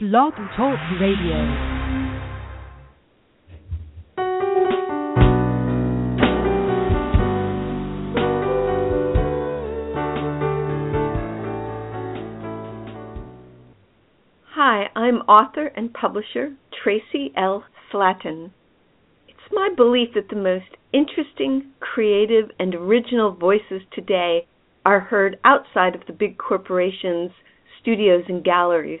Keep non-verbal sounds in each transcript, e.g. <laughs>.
Blog Talk Radio. Hi, I'm author and publisher Traci L. Slatton. It's my belief that the most interesting, creative, and original voices today are heard outside of the big corporations, studios, and galleries.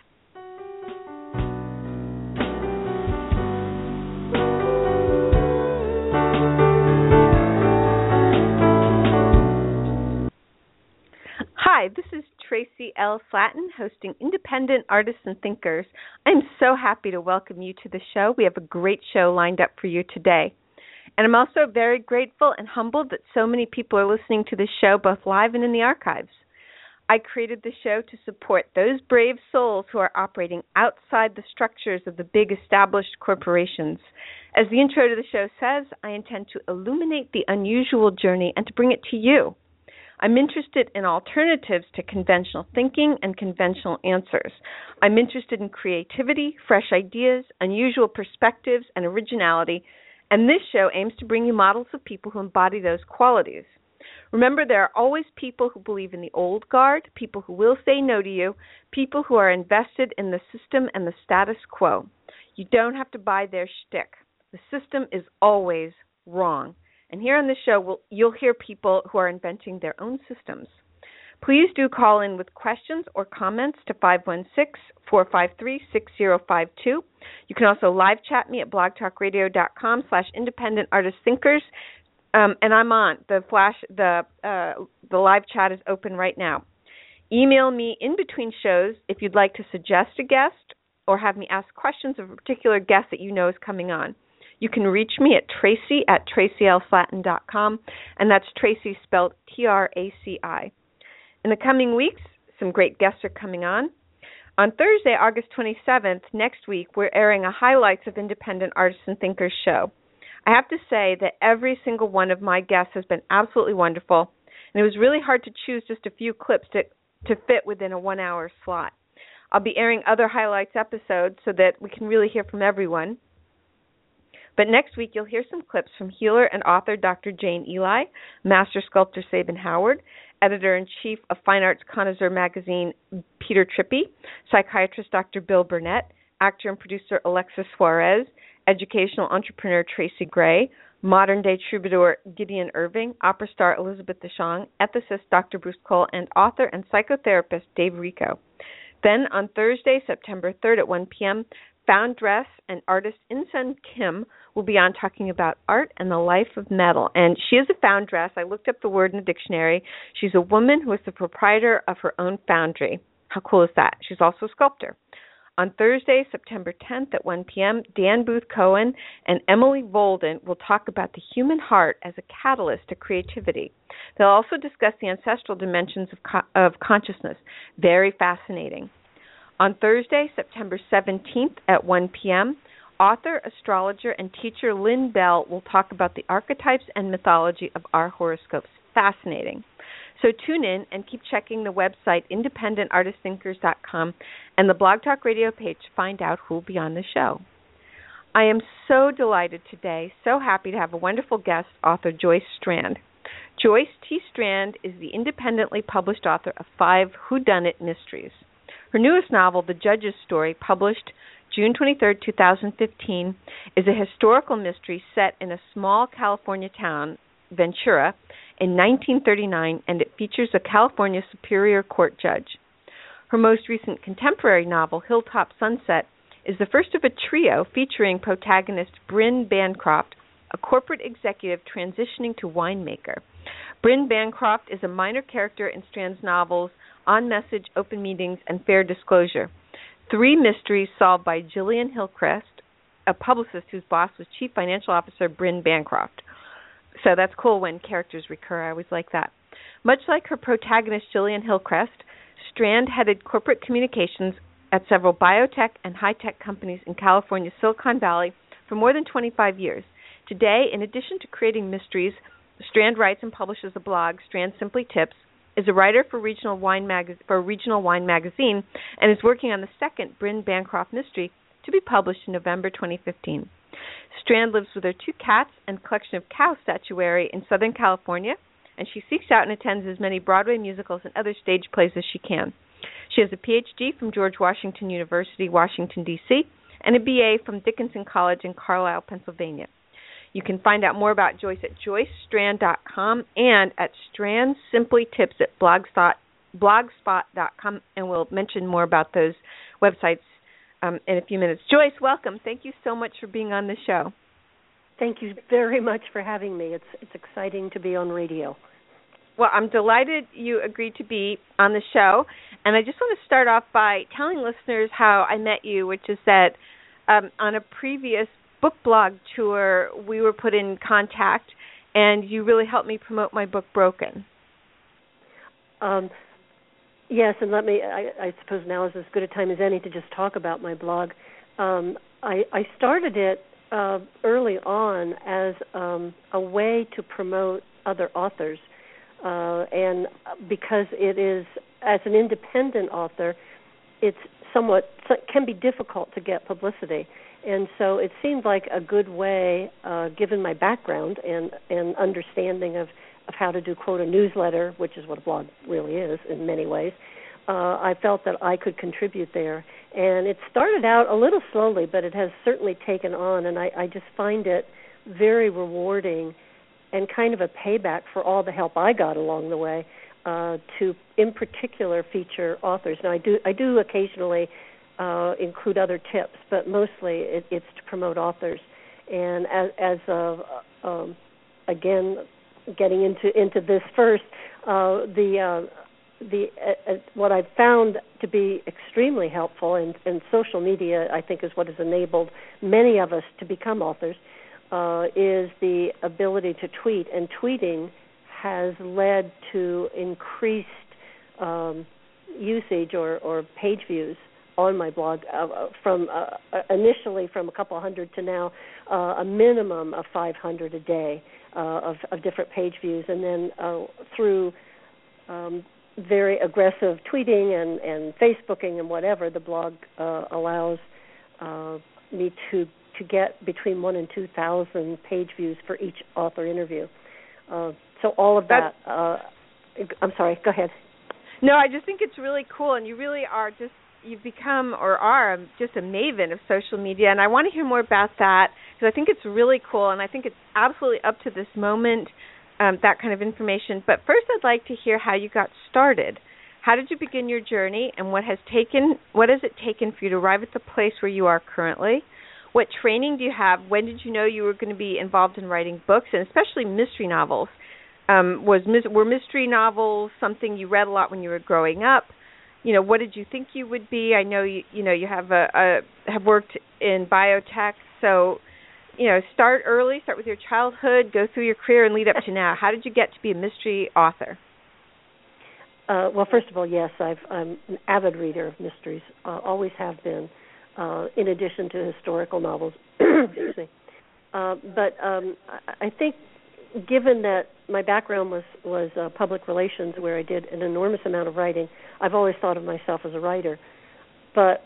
Hi, this is Traci L. Slatton hosting Independent Artists and Thinkers. I'm so happy to welcome you to the show. We have a great show lined up for you today. And I'm also very grateful and humbled that so many people are listening to this show both live and in the archives. I created the show to support those brave souls who are operating outside the structures of the big established corporations. As the intro to the show says, I intend to illuminate the unusual journey and to bring it to you. I'm interested in alternatives to conventional thinking and conventional answers. I'm interested in creativity, fresh ideas, unusual perspectives, and originality, and this show aims to bring you models of people who embody those qualities. Remember, there are always people who believe in the old guard, people who will say no to you, people who are invested in the system and the status quo. You don't have to buy their shtick. The system is always wrong. And here on the show, we'll, you'll hear people who are inventing their own systems. Please do call in with questions or comments to 516 453 6052. You can also live chat me at blogtalkradio.com slash independent artist thinkers. Um, and I'm on. The flash the uh, the live chat is open right now. Email me in between shows if you'd like to suggest a guest or have me ask questions of a particular guest that you know is coming on. You can reach me at tracy at tracylslatton.com, and that's Traci spelled T R A C I. In the coming weeks, some great guests are coming on. On Thursday, August 27th, next week, we're airing a Highlights of Independent Artists and Thinkers show. I have to say that every single one of my guests has been absolutely wonderful, and it was really hard to choose just a few clips to, to fit within a one hour slot. I'll be airing other highlights episodes so that we can really hear from everyone. But next week, you'll hear some clips from healer and author Dr. Jane Eli, master sculptor Sabin Howard, editor in chief of Fine Arts Connoisseur magazine Peter Trippi, psychiatrist Dr. Bill Burnett, actor and producer Alexis Suarez, educational entrepreneur Tracy Gray, modern day troubadour Gideon Irving, opera star Elizabeth DeShong, ethicist Dr. Bruce Cole, and author and psychotherapist Dave Richo. Then on Thursday, September 3rd at 1 p.m., foundress and artist Insun Kim will be on talking about art and the life of metal. And she is a foundress. I looked up the word in the dictionary. She's a woman who is the proprietor of her own foundry. How cool is that? She's also a sculptor. On Thursday, September 10th at 1 p.m., Dan Booth Cohen and Emily Volden will talk about the human heart as a catalyst to creativity. They'll also discuss the ancestral dimensions of, co- of consciousness. Very fascinating. On Thursday, September 17th at 1 p.m., author, astrologer, and teacher Lynn Bell will talk about the archetypes and mythology of our horoscopes. Fascinating. So tune in and keep checking the website independentartistthinkers.com and the Blog Talk Radio page to find out who will be on the show. I am so delighted today, so happy to have a wonderful guest, author Joyce Strand. Joyce T. Strand is the independently published author of five whodunit mysteries. Her newest novel, The Judge's Story, published June 23, 2015, is a historical mystery set in a small California town, Ventura, in 1939, and it features a California Superior Court judge. Her most recent contemporary novel, Hilltop Sunset, is the first of a trio featuring protagonist Bryn Bancroft, a corporate executive transitioning to winemaker. Bryn Bancroft is a minor character in Strand's novels On Message, Open Meetings, and Fair Disclosure. Three mysteries solved by Gillian Hillcrest, a publicist whose boss was Chief Financial Officer Bryn Bancroft. So that's cool when characters recur. I always like that. Much like her protagonist Gillian Hillcrest, Strand headed corporate communications at several biotech and high tech companies in California's Silicon Valley for more than 25 years. Today, in addition to creating mysteries, Strand writes and publishes a blog, Strand Simply Tips, is a writer for regional wine mag- for regional wine magazine, and is working on the second Bryn Bancroft mystery to be published in November 2015. Strand lives with her two cats and collection of cow statuary in Southern California, and she seeks out and attends as many Broadway musicals and other stage plays as she can. She has a PhD from George Washington University, Washington, D.C., and a BA from Dickinson College in Carlisle, Pennsylvania. You can find out more about Joyce at joycestrand.com and at Strand Simply Tips at blogspot, blogspot.com, and we'll mention more about those websites um, in a few minutes. Joyce, welcome. Thank you so much for being on the show. Thank you very much for having me. It's it's exciting to be on radio. Well, I'm delighted you agreed to be on the show, and I just want to start off by telling listeners how I met you, which is that um, on a previous book blog tour, we were put in contact, and you really helped me promote my book, Broken. Um, yes, and let me. I, I suppose now is as good a time as any to just talk about my blog. Um, I, I started it uh, early on as um, a way to promote other authors, uh, and because it is as an independent author, it's somewhat can be difficult to get publicity and so it seemed like a good way, uh, given my background and and understanding of of how to do quote a newsletter, which is what a blog really is in many ways. Uh, I felt that I could contribute there, and it started out a little slowly, but it has certainly taken on, and I, I just find it very rewarding and kind of a payback for all the help I got along the way uh, to, in particular, feature authors. Now, I do I do occasionally uh, include other tips, but mostly it, it's to promote authors. And as, as of um, again, getting into into this first, uh, the uh, the uh, uh, what I've found to be extremely helpful, and, and social media I think is what has enabled many of us to become authors, uh, is the ability to tweet, and tweeting has led to increased um, usage or, or page views on my blog uh, uh, from uh, uh, initially from a couple hundred to now uh, a minimum of 500 a day uh, of, of different page views, and then through um, very aggressive tweeting and, and Facebooking and whatever, the blog allows me to to get between one and two thousand page views for each author interview. so all of that. I'm sorry. Go ahead. No, I just think it's really cool, and you really are just you've become or are just a maven of social media, and I want to hear more about that because I think it's really cool, and I think it's absolutely up to this moment um, that kind of information. But first, I'd like to hear how you got started. How did you begin your journey, and what has taken what has it taken for you to arrive at the place where you are currently? What training do you have? When did you know you were going to be involved in writing books, and especially mystery novels? Um, was were mystery novels something you read a lot when you were growing up? You know what did you think you would be? I know you you know you have a, a have worked in biotech so you know start early start with your childhood go through your career and lead up to <laughs> now. How did you get to be a mystery author? Uh, well first of all yes i've i'm an avid reader of mysteries uh, always have been uh, in addition to historical novels <coughs> excuse me. Uh, but um, I, I think given that my background was was uh, public relations, where I did an enormous amount of writing, I've always thought of myself as a writer. But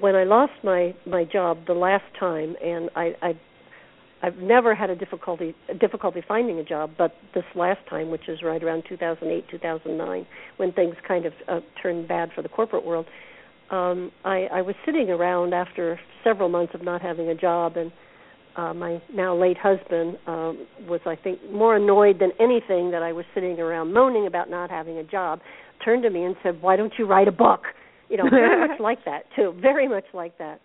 when I lost my my job the last time, and I, I I've never had a difficulty a difficulty finding a job, but this last time, which is right around 2008 2009, when things kind of uh, turned bad for the corporate world, um, I, I was sitting around after several months of not having a job and uh, my now late husband um, was, I think, more annoyed than anything that I was sitting around moaning about not having a job. Turned to me and said, "Why don't you write a book?" You know, very much <laughs> like that too. Very much like that.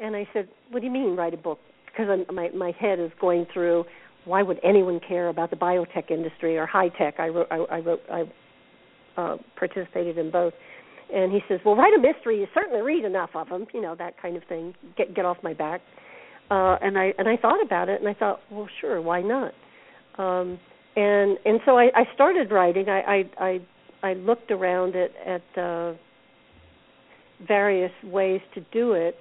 And I said, "What do you mean write a book?" Because I'm, my my head is going through why would anyone care about the biotech industry or high tech? I wrote I, I wrote I uh, participated in both. And he says, "Well, write a mystery. You certainly read enough of them, you know that kind of thing. Get get off my back." Uh, and I and I thought about it, and I thought, well, sure, why not? Um, and and so I, I started writing. I I I, I looked around at at uh, various ways to do it,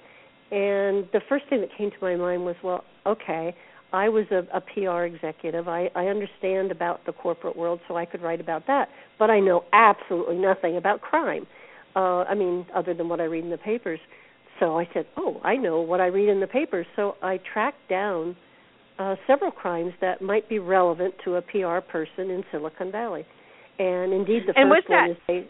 and the first thing that came to my mind was, well, okay, I was a, a PR executive. I, I understand about the corporate world, so I could write about that. But I know absolutely nothing about crime. Uh, I mean, other than what I read in the papers. So I said, "Oh, I know what I read in the papers." So I tracked down uh, several crimes that might be relevant to a PR person in Silicon Valley. And indeed, the and first one is they.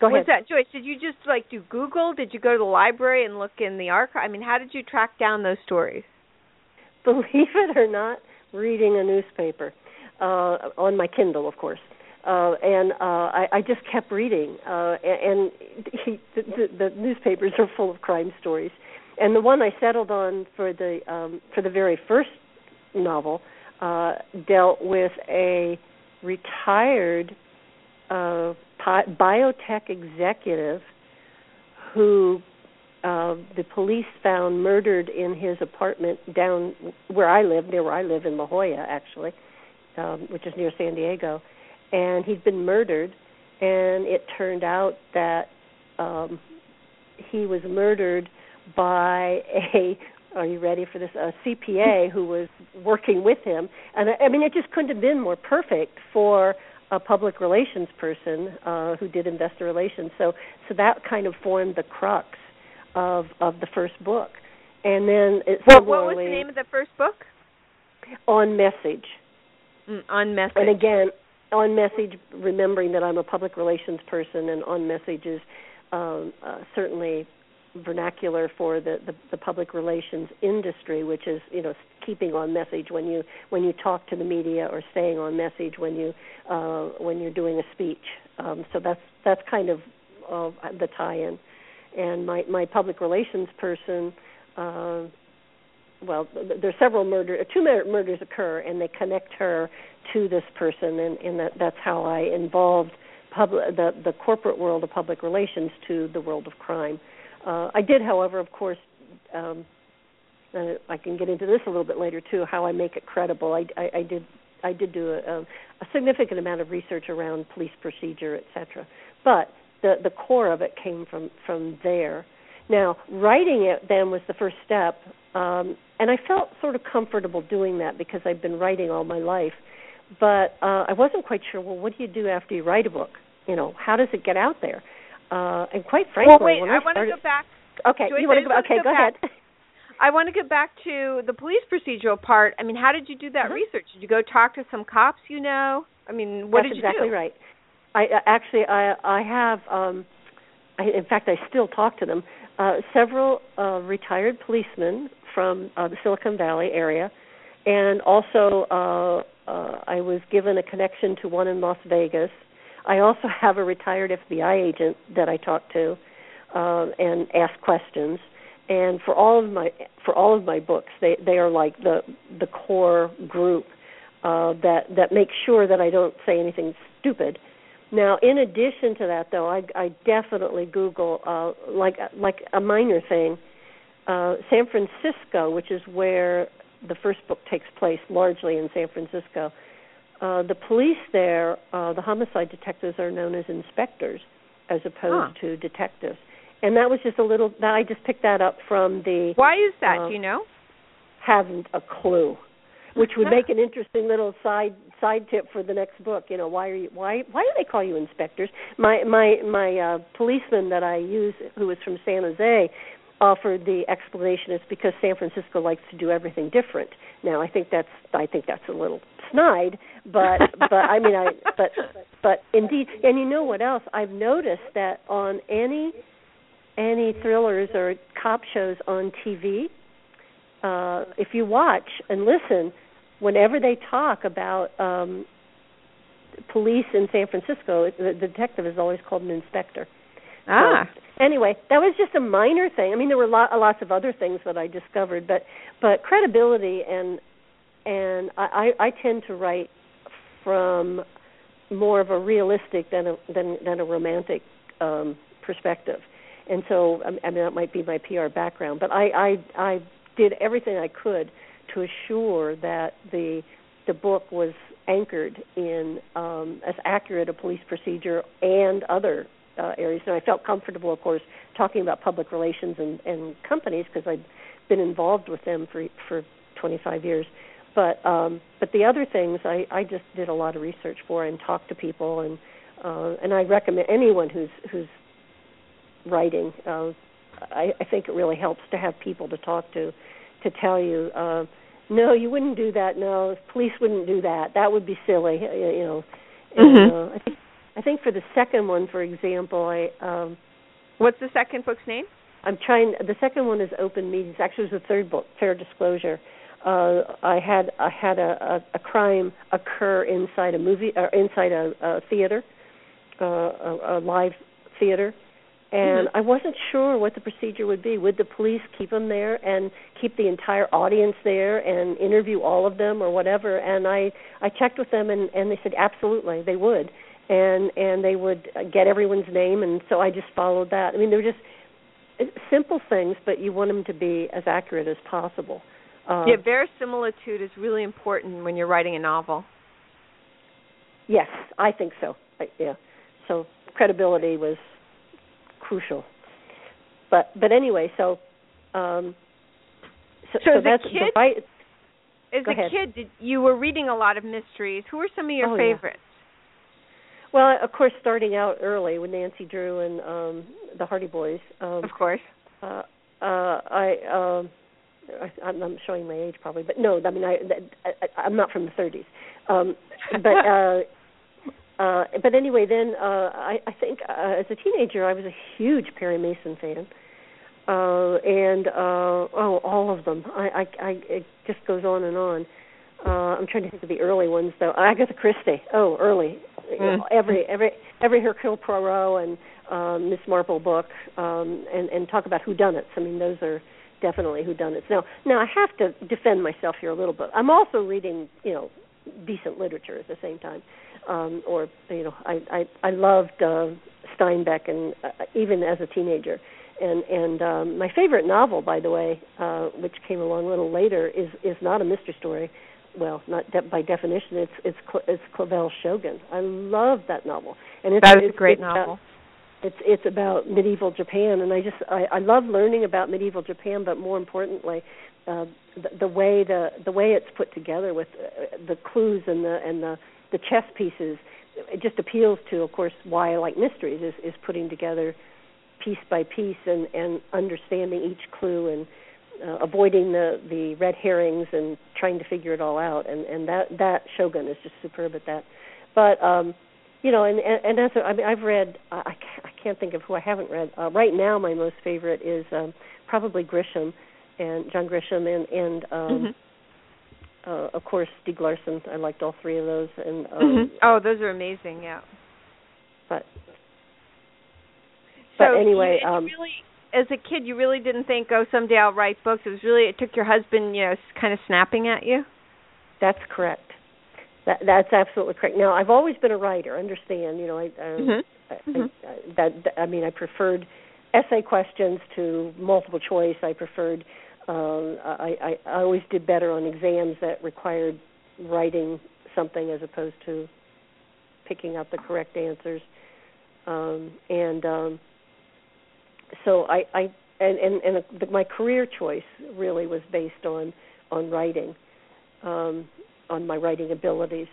Go ahead. Was that Joyce? Did you just like do Google? Did you go to the library and look in the archive? I mean, how did you track down those stories? <laughs> Believe it or not, reading a newspaper uh, on my Kindle, of course. Uh, and uh, I, I just kept reading, uh, and <laughs> he, the, the, the newspapers are full of crime stories. And the one I settled on for the um, for the very first novel uh, dealt with a retired uh, biotech executive who uh, the police found murdered in his apartment down where I live, near where I live in La Jolla, actually, um, which is near San Diego, and he'd been murdered. And it turned out that um, he was murdered by a are you ready for this? A CPA <laughs> who was working with him, and I, I mean, it just couldn't have been more perfect for a public relations person uh, who did investor relations. So, so that kind of formed the crux of of the first book. And then it well, what was the name of the first book? On message. Mm, on message. And again, on message, remembering that I'm a public relations person, and on message is um, uh, certainly vernacular for the, the, the public relations industry, which is you know keeping on message when you when you talk to the media or staying on message when you uh, when you're doing a speech. Um, so that's that's kind of uh, the tie-in. And my my public relations person. Uh, well, there's several murders. Two murders occur, and they connect her to this person, and, and that, that's how I involved public, the the corporate world of public relations to the world of crime. Uh, I did, however, of course, um, uh, I can get into this a little bit later too. How I make it credible. I, I, I did I did do a, a significant amount of research around police procedure, etc. But the the core of it came from from there. Now, writing it then was the first step, um, and I felt sort of comfortable doing that because I've been writing all my life. But uh, I wasn't quite sure. Well, what do you do after you write a book? You know, how does it get out there? Uh, and quite frankly, well, wait, when I, I want to go back. Okay, you want to go? Okay, go, go ahead. I want to get back to the police procedural part. I mean, how did you do that mm-hmm. research? Did you go talk to some cops you know? I mean, what That's did you exactly do? right. I uh, actually I I have um I in fact I still talk to them. Uh several uh retired policemen from uh, the Silicon Valley area and also uh uh I was given a connection to one in Las Vegas I also <laughs> have a retired FBI agent that I talk to uh, and ask questions. And for all of my for all of my books, they they are like the the core group uh, that that makes sure that I don't say anything stupid. Now, in addition to that, though, I, I definitely Google uh, like like a minor thing. Uh, San Francisco, which is where the first book takes place, largely in San Francisco uh, the police there, uh, the homicide detectives are known as inspectors as opposed huh. to detectives. And that was just a little. That I just picked that up from the. Why is that? Uh, Do you know? Haven't a clue. Which would make <laughs> an interesting little side side tip for the next book. You know, why are you why why do they call you inspectors? My my my uh policeman that I use who was from San Jose offered the explanation is because San Francisco likes to do everything different. Now I think that's I think that's a little snide, but <laughs> but I mean I but but indeed, and you know what else? I've noticed that on any any thrillers or cop shows on TV, uh, if you watch and listen, whenever they talk about um, police in San Francisco, the detective is always called an inspector. Ah. So, anyway, that was just a minor thing. I mean, there were lot, lots of other things that I discovered, but but credibility and and I, I tend to write from more of a realistic than a than than a romantic um, perspective, and so I mean that might be my PR background, but I I, I did everything I could to assure that the the book was anchored in um, as accurate a police procedure and other uh, areas. And I felt comfortable, of course, talking about public relations and, and companies because I'd been involved with them for for 25 years. But um, but the other things I, I just did a lot of research for and talked to people and uh, and I recommend anyone who's who's writing. Uh, I, I think it really helps to have people to talk to to tell you. Uh, no, you wouldn't do that. No, police wouldn't do that. That would be silly. You know. And, mm-hmm. uh, I think I think for the second one, for example, I um What's the second book's name? I'm trying the second one is Open Meetings. Actually it was the third book, Fair Disclosure. Uh I had I had a, a, a crime occur inside a movie or inside a, a theater, uh a, a live theater and mm-hmm. I wasn't sure what the procedure would be. Would the police keep them there and keep the entire audience there and interview all of them or whatever? And I I checked with them and and they said absolutely they would, and and they would get everyone's name and so I just followed that. I mean they were just simple things, but you want them to be as accurate as possible. Uh, yeah, verisimilitude is really important when you're writing a novel. Yes, I think so. I, yeah, so credibility was crucial. But but anyway, so um, so, so, so that's kid, the right. As Go a ahead. kid, did, you were reading a lot of mysteries. Who were some of your oh, favorites? Yeah. Well, of course, starting out early with Nancy Drew and um the Hardy Boys. Um, of course. Uh, uh, I, um, I I'm showing my age probably, but no, I mean I, I I'm not from the 30s. Um, but <laughs> uh uh, but anyway, then uh, I, I think uh, as a teenager, I was a huge Perry Mason fan, uh, and uh, oh, all of them. I, I, I, it just goes on and on. Uh, I'm trying to think of the early ones though. <laughs> Agatha Christie. Oh, early. Mm. Every every every Hercule Poirot and um, Miss Marple book, um, and and talk about whodunits. I mean, those are definitely whodunits. Now, now I have to defend myself here a little bit. I'm also reading, you know, decent literature at the same time um, or you know, I I, I loved uh, Steinbeck, and uh, even as a teenager. And and um, my favorite novel, by the way, uh, which came along a little later, is is not a mystery story. Well, not de- by definition, it's it's Cl- it's Clavell's Shogun. I love that novel, and it's that is it's, a great it's novel. About, it's it's about medieval Japan, and I just I, I love learning about medieval Japan, but more importantly, uh, the, the way the the way it's put together with uh, the clues and the and the the chess pieces it just appeals to of course why I like mysteries is is putting together piece by piece and and understanding each clue and uh, avoiding the the red herrings and trying to figure it all out and and that that shogun is just superb at that but um you know and and, and as a, I mean I've read I can't, I can't think of who I haven't read uh, right now my most favorite is um probably Grisham and John Grisham and and um mm-hmm uh, of course, Stieg Larsson. I liked all three of those, and um, mm-hmm. oh, those are amazing. Yeah. But so but anyway, you, um, really, as a kid, you really didn't think, oh, someday I'll write books. It was really it took your husband, you know, kind of snapping at you. That's correct. That that's absolutely correct. Now, I've always been a writer. Understand? You know, I, I, mm-hmm. I, mm-hmm. I that I mean, I preferred essay questions to multiple choice. I preferred um, I, I, I always did better on exams that required writing something as opposed to picking out the correct answers. Um, and um, so I, I and and, and the, my career choice really was based on on writing, um, on my writing abilities.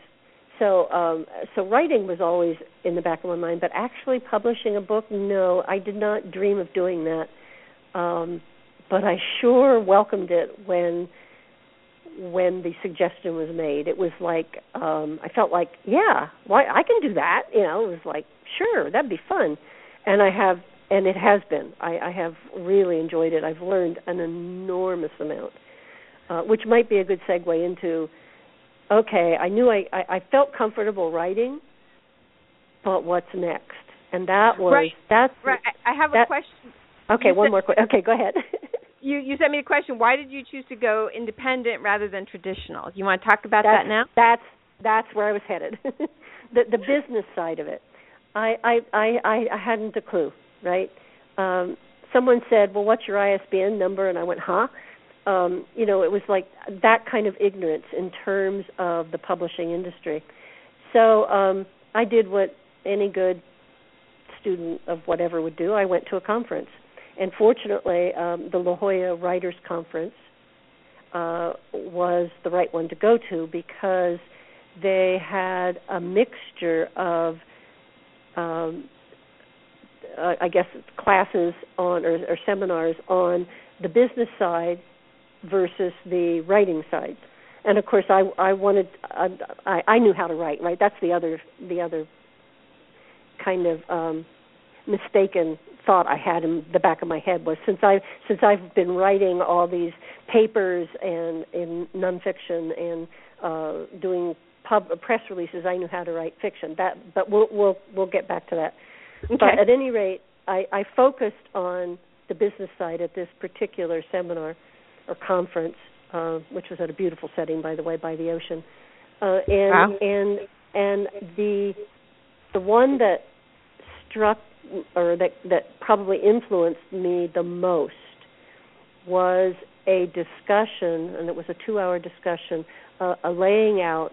So um, so writing was always in the back of my mind, but actually publishing a book, no, I did not dream of doing that. Um, but I sure welcomed it when when the suggestion was made. It was like um I felt like, yeah, why I can do that, you know, it was like, sure, that'd be fun. And I have and it has been. I, I have really enjoyed it. I've learned an enormous amount. Uh, which might be a good segue into okay, I knew I, I, I felt comfortable writing, but what's next? and that was right. that's right. I have that, a question. Okay, you one said, more question. Okay, go ahead. <laughs> you you sent me a question. Why did you choose to go independent rather than traditional? You want to talk about that's, that now? That's that's where I was headed. <laughs> the the business side of it. I I I I hadn't a clue, right? Um someone said, "Well, what's your ISBN number?" and I went, "Huh?" Um, you know, it was like that kind of ignorance in terms of the publishing industry. So um, I did what any good student of whatever would do. I went to a conference, and fortunately, um, the La Jolla Writers Conference uh, was the right one to go to because they had a mixture of um, uh, I guess classes on or, or seminars on the business side versus the writing side. And of course, I I wanted I I knew how to write. Right, that's the other the other kind of um, mistaken thought I had in the back of my head was since I since I've been writing all these papers and in nonfiction and uh, doing pub press releases, I knew how to write fiction. That, but we'll we'll we'll get back to that. Okay. But at any rate, I, I focused on the business side at this particular seminar or conference, uh, which was at a beautiful setting, by the way, by the ocean. Uh, and wow. and and the the one that struck or that that probably influenced me the most was a discussion, and it was a two-hour discussion, uh, a laying out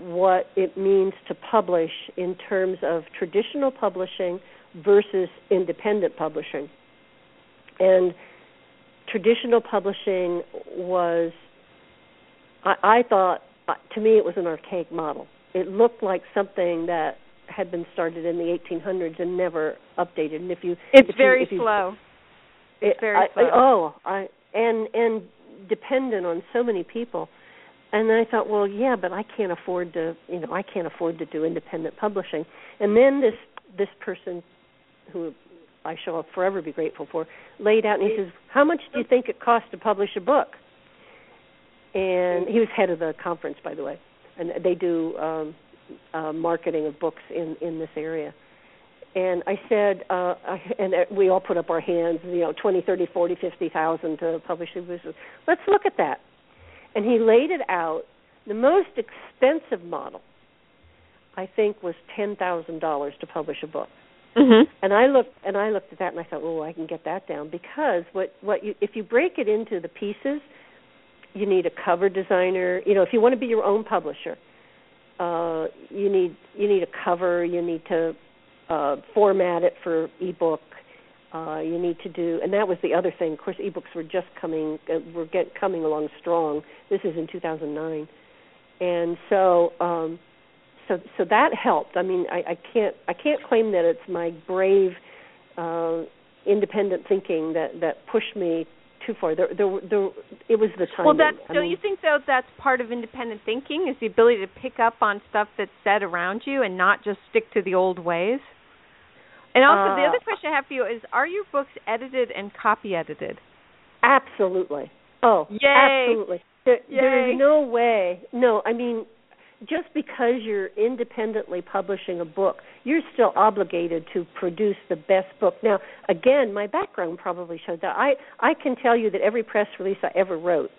what it means to publish in terms of traditional publishing versus independent publishing. And traditional publishing was, I, I thought, uh, to me, it was an archaic model. It looked like something that had been started in the 1800s and never updated. And if you, it's if very you, slow. It's very I, slow. oh, I and and dependent on so many people. And I thought, well, yeah, but I can't afford to, you know, I can't afford to do independent publishing. And then this this person, who I shall forever be grateful for, laid out and he says, "How much do you think it costs to publish a book?" And he was head of the conference, by the way, and they do um, uh, marketing of books in in this area. And I said, uh, I, and we all put up our hands, you know, twenty, thirty, forty, fifty thousand to publish a book. Let's look at that. And he laid it out. The most expensive model, I think, was ten thousand dollars to publish a book. Mm-hmm. And I looked and I looked at that and I thought, oh, I can get that down because what what you if you break it into the pieces, you need a cover designer. You know, if you want to be your own publisher, uh, you need you need a cover. You need to uh, format it for ebook. Uh, you need to do, and that was the other thing. Of course, ebooks were just coming uh, were get coming along strong. This is in 2009, and so um, so so that helped. I mean, I, I can't I can't claim that it's my brave, uh, independent thinking that that pushed me too far. There, there, there, it was the time. Well, that I don't mean, you think though that's part of independent thinking is the ability to pick up on stuff that's said around you and not just stick to the old ways? And also, uh, the other question I have for you is: Are your books edited and copy edited? Absolutely. Oh, Yay. absolutely. There, there is no way. No, I mean, just because you're independently publishing a book, you're still obligated to produce the best book. Now, again, my background probably showed that. I I can tell you that every press release I ever wrote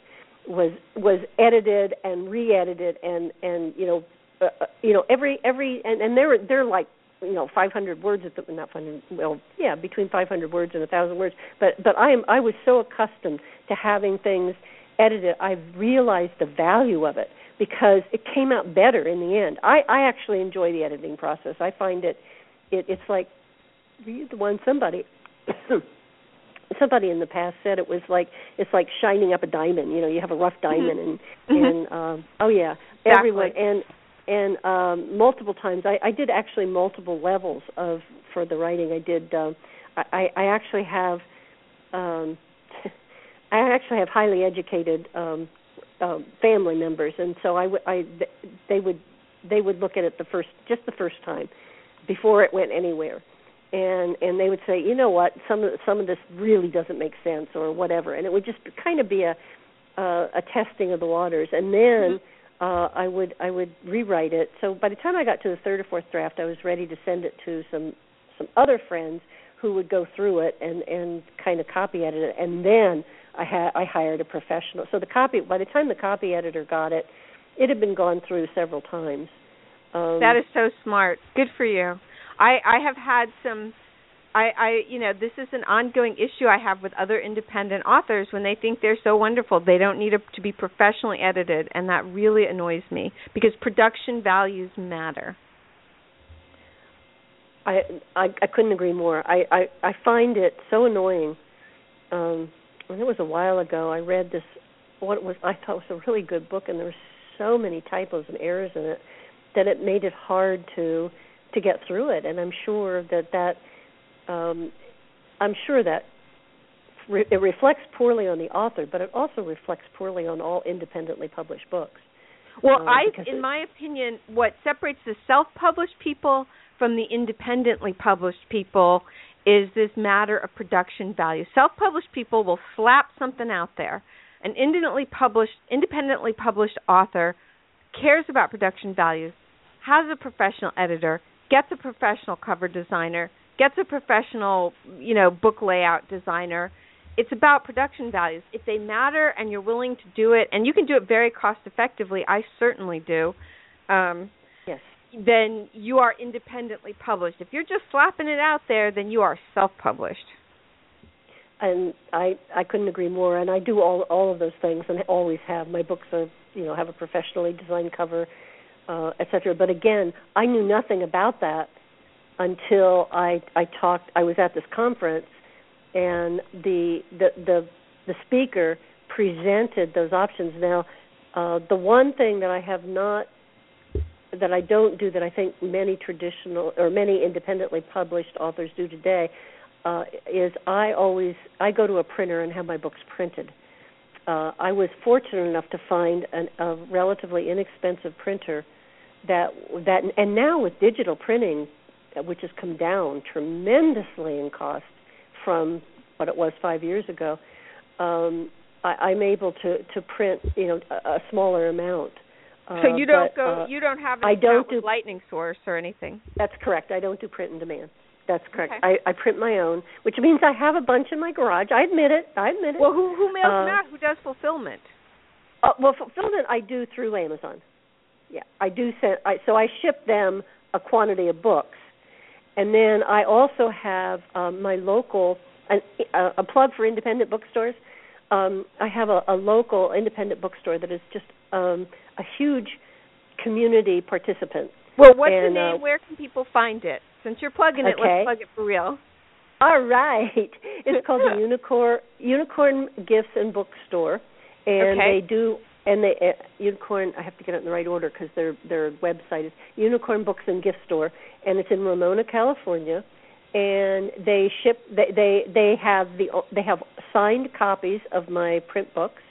was was edited and re-edited and and you know uh, uh, you know every every and and they're they're like you know 500 words at the not 500 well yeah between 500 words and a thousand words. But but I am I was so accustomed to having things edited I've realized the value of it because it came out better in the end. I I actually enjoy the editing process. I find it it it's like the one somebody <coughs> somebody in the past said it was like it's like shining up a diamond. You know you have a rough diamond and Mhm. and um oh yeah Exactly. everyone and and um multiple times. I i did actually multiple levels of for the writing. I did um i i actually have um <laughs> i actually have highly educated um um family members. And so i would i they would they would look at it the first just the first time before it went anywhere. And and they would say you know what? Some of some of this really doesn't make sense or whatever. And it would just kind of be a uh, a testing of the waters. And then uh, I would I would rewrite it. So by the time I got to the third or fourth draft, I was ready to send it to some some other friends who would go through it and and kind of copy edit it, and then I had I hired a professional. So the copy by the time the copy editor got it, it had been gone through several times. Um, that is so smart. Good for you. I I have had some I, I you know this is an ongoing issue I have with other independent authors when they think they're so wonderful they don't need a, to be professionally edited and that really annoys me because production values matter. I I, I couldn't agree more. I, I I find it so annoying. Um, and it was a while ago. I read this what was I thought was a really good book, and there were so many typos and errors in it that it made it hard to to get through it. And I'm sure that that um, I'm sure that re- it reflects poorly on the author, but it also reflects poorly on all independently published books. Well, uh, I, in it, my opinion, what separates the self-published people from the independently published people is this matter of production value. Self-published people will slap something out there. An independently published, independently published author cares about production values, has a professional editor, gets a professional cover designer, gets a professional, you know, book layout designer. It's about production values. If they matter and you're willing to do it, and you can do it very cost effectively, I certainly do. Um, yes. Then you are independently published. If you're just slapping it out there, then you are self-published. And I I couldn't agree more. And I do all all of those things, and I always have. My books are you know have a professionally designed cover, uh, etc. But again, I knew nothing about that until I I talked. I was at this conference, and the the the, the speaker presented those options. Now, uh, the one thing that I have not that I don't do that I think many traditional or many independently published authors do today uh, is I always I go to a printer and have my books printed. Uh, I was fortunate enough to find an, a relatively inexpensive printer that that and now with digital printing which has come down tremendously in cost from what it was five years ago, um, I, I'm able to to print you know a, a smaller amount. Uh, so you don't but, go, uh, you don't have I don't do, Lightning Source or anything. That's correct. I don't do print and demand. That's correct. Okay. I, I print my own, which means I have a bunch in my garage. I admit it. I admit it. Well, who who mails uh, them out? Who does fulfillment? Uh, well, fulfillment I do through Amazon. Yeah, I do send. I, so I ship them a quantity of books, and then I also have um, my local an, uh, a plug for independent bookstores. Um, I have a, a local independent bookstore that is just um, a huge community participant. Well, what's and, the name? Uh, Where can people find it? Since you're plugging it, okay. let's plug it for real. All right, it's called the <laughs> Unicorn Unicorn Gifts and Bookstore, and Okay. they do and they uh, unicorn. I have to get it in the right order because their their website is Unicorn Books and Gift Store, and it's in Ramona, California. And they ship. They they they have the they have signed copies of my print books,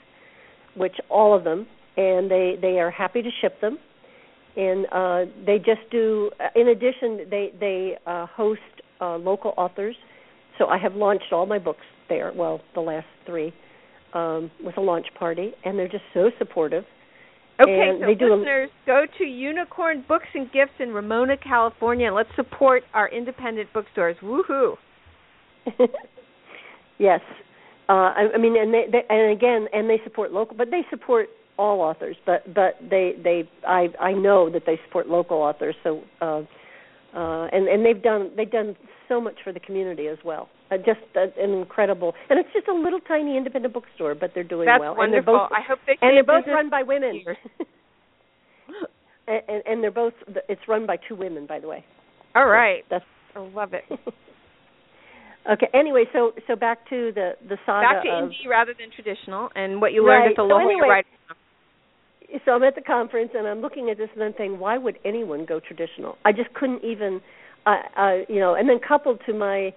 which all of them, and they they are happy to ship them. And uh, they just do. In addition, they they uh, host uh, local authors. So I have launched all my books there. Well, the last three um, with a launch party, and they're just so supportive. Okay, And so they do a- listeners, go to Unicorn Books and Gifts in Ramona, California, and let's support our independent bookstores. Woohoo! <laughs> yes, uh, I, I mean, and they, they and again, and they support local, but they support all authors. But but they they I I know that they support local authors. So uh, uh, and and they've done they've done so much for the community as well. Uh, just uh, an incredible, and it's just a little tiny independent bookstore, but they're doing That's well. wonderful. And they're both I hope they and they're both run by women. <laughs> and, and and they're both it's run by two women, by the way. All right, That's I love it. <laughs> okay. Anyway, so so back to the the saga Back to of indie rather than traditional, and what you learned Right. at the So anyway- writing. so I'm at the conference and I'm looking at this and I'm saying, why would anyone go traditional? I just couldn't even, uh, you know. And then coupled to my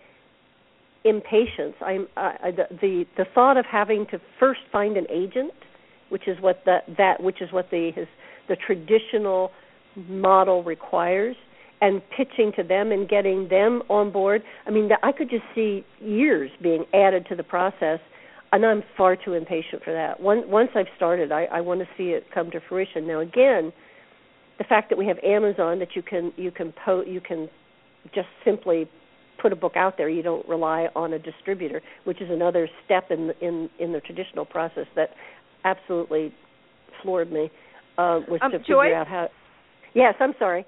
impatience, I'm I- the, the the thought of having to first find an agent, which is what the that which is what the his the traditional model requires, and pitching to them and getting them on board. I mean, I could just see years being added to the process. and I'm far too impatient for that. Once once I've started, I, I want to see it come to fruition. Now again, the fact that we have Amazon that you can you can po- you can just simply put a book out there. You don't rely on a distributor, which is another step in in in the traditional process that absolutely floored me. Uh, was um, to Joy? figure out how. Yes, I'm sorry.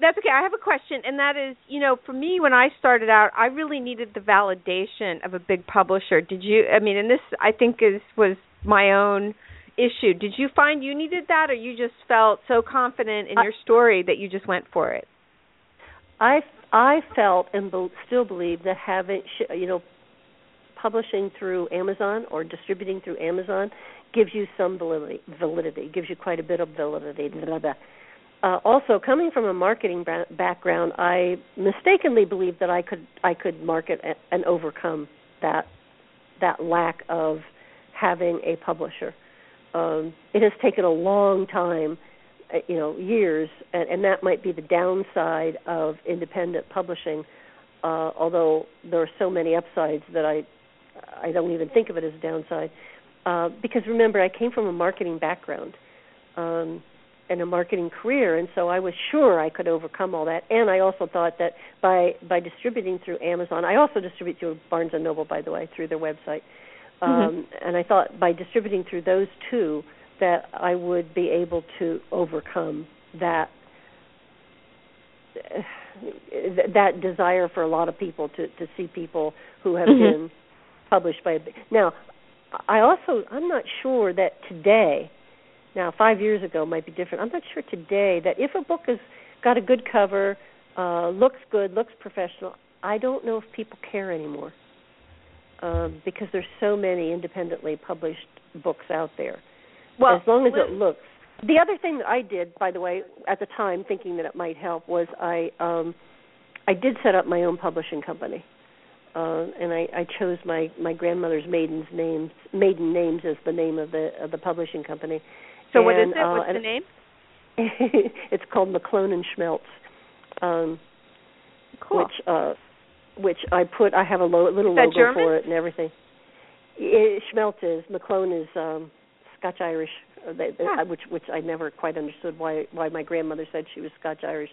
That's okay. I have a question, and that is, you know, for me when I started out, I really needed the validation of a big publisher. Did you? I mean, and this I think is was my own issue. Did you find you needed that, or you just felt so confident in I, your story that you just went for it? I I felt and be, still believe that having you know publishing through Amazon or distributing through Amazon gives you some validity. Validity gives you quite a bit of validity. Blah, blah uh, also coming from a marketing ba- background, I mistakenly believed that I could I could market a- and overcome that that lack of having a publisher. Um, it has taken a long time, you know, years, and, and that might be the downside of independent publishing. Uh, although there are so many upsides that I I don't even think of it as a downside. Uh, because remember, I came from a marketing background. Um, and a marketing career and so I was sure I could overcome all that and I also thought that by by distributing through Amazon I also distribute through Barnes and Noble by the way through their website mm-hmm. um and I thought by distributing through those two that I would be able to overcome that that desire for a lot of people to to see people who have mm-hmm. been published by a now I also I'm not sure that today now five years ago might be different. I'm not sure today that if a book has got a good cover, uh, looks good, looks professional, I don't know if people care anymore um, because there's so many independently published books out there. Well, as long as it looks. The other thing that I did, by the way, at the time, thinking that it might help, was I um, I did set up my own publishing company. Uh, and I, I chose my my grandmother's maiden's names maiden names as the name of the of the publishing company, so and, what is it? Uh, What's the name? <laughs> it's called McClone and Schmelz. Um, cool. Which uh, which I put. I have a lo- little logo German? for it and everything. It, Schmelz is McClone is um, Scotch Irish, uh, they, huh. which which I never quite understood why why my grandmother said she was Scotch Irish.